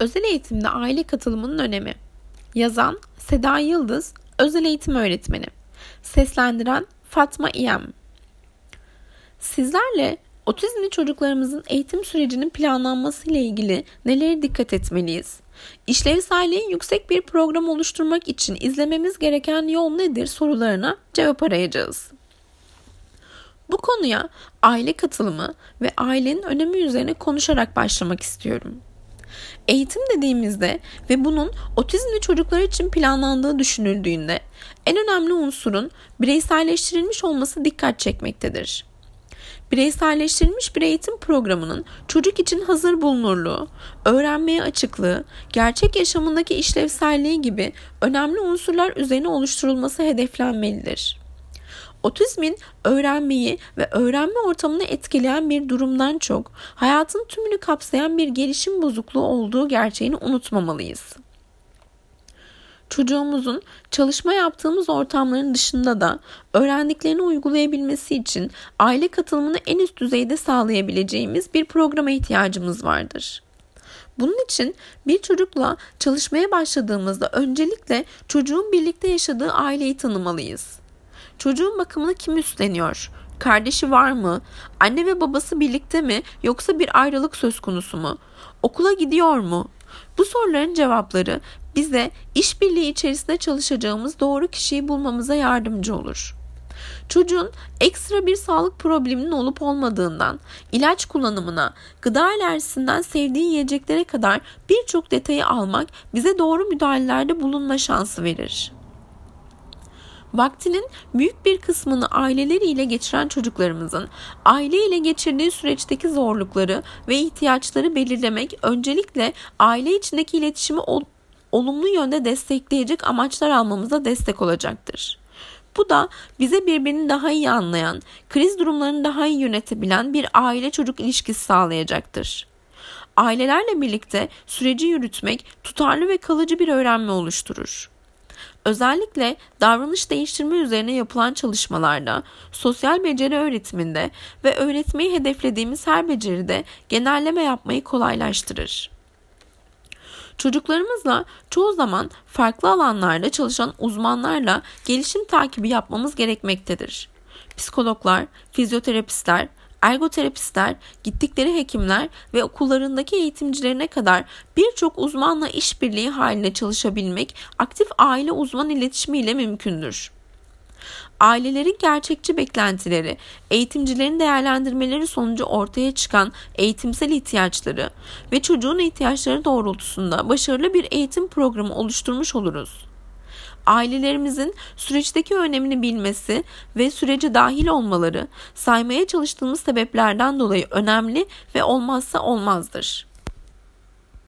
Özel eğitimde aile katılımının önemi. Yazan Seda Yıldız, özel eğitim öğretmeni. Seslendiren Fatma İyem. Sizlerle otizmli çocuklarımızın eğitim sürecinin planlanması ile ilgili nelere dikkat etmeliyiz? İşlevselliği yüksek bir program oluşturmak için izlememiz gereken yol nedir sorularına cevap arayacağız. Bu konuya aile katılımı ve ailenin önemi üzerine konuşarak başlamak istiyorum. Eğitim dediğimizde ve bunun otizmli çocuklar için planlandığı düşünüldüğünde en önemli unsurun bireyselleştirilmiş olması dikkat çekmektedir. Bireyselleştirilmiş bir eğitim programının çocuk için hazır bulunurluğu, öğrenmeye açıklığı, gerçek yaşamındaki işlevselliği gibi önemli unsurlar üzerine oluşturulması hedeflenmelidir. Otizmin öğrenmeyi ve öğrenme ortamını etkileyen bir durumdan çok hayatın tümünü kapsayan bir gelişim bozukluğu olduğu gerçeğini unutmamalıyız. Çocuğumuzun çalışma yaptığımız ortamların dışında da öğrendiklerini uygulayabilmesi için aile katılımını en üst düzeyde sağlayabileceğimiz bir programa ihtiyacımız vardır. Bunun için bir çocukla çalışmaya başladığımızda öncelikle çocuğun birlikte yaşadığı aileyi tanımalıyız. Çocuğun bakımını kim üstleniyor? Kardeşi var mı? Anne ve babası birlikte mi yoksa bir ayrılık söz konusu mu? Okula gidiyor mu? Bu soruların cevapları bize işbirliği içerisinde çalışacağımız doğru kişiyi bulmamıza yardımcı olur. Çocuğun ekstra bir sağlık probleminin olup olmadığından, ilaç kullanımına, gıda alerjisinden sevdiği yiyeceklere kadar birçok detayı almak bize doğru müdahalelerde bulunma şansı verir. Vaktinin büyük bir kısmını aileleriyle geçiren çocuklarımızın aile ile geçirdiği süreçteki zorlukları ve ihtiyaçları belirlemek öncelikle aile içindeki iletişimi ol olumlu yönde destekleyecek amaçlar almamıza destek olacaktır. Bu da bize birbirini daha iyi anlayan, kriz durumlarını daha iyi yönetebilen bir aile çocuk ilişkisi sağlayacaktır. Ailelerle birlikte süreci yürütmek tutarlı ve kalıcı bir öğrenme oluşturur. Özellikle davranış değiştirme üzerine yapılan çalışmalarda, sosyal beceri öğretiminde ve öğretmeyi hedeflediğimiz her beceride genelleme yapmayı kolaylaştırır. Çocuklarımızla çoğu zaman farklı alanlarda çalışan uzmanlarla gelişim takibi yapmamız gerekmektedir. Psikologlar, fizyoterapistler, ergoterapistler, gittikleri hekimler ve okullarındaki eğitimcilerine kadar birçok uzmanla işbirliği halinde çalışabilmek aktif aile uzman iletişimiyle mümkündür. Ailelerin gerçekçi beklentileri, eğitimcilerin değerlendirmeleri sonucu ortaya çıkan eğitimsel ihtiyaçları ve çocuğun ihtiyaçları doğrultusunda başarılı bir eğitim programı oluşturmuş oluruz ailelerimizin süreçteki önemini bilmesi ve sürece dahil olmaları saymaya çalıştığımız sebeplerden dolayı önemli ve olmazsa olmazdır.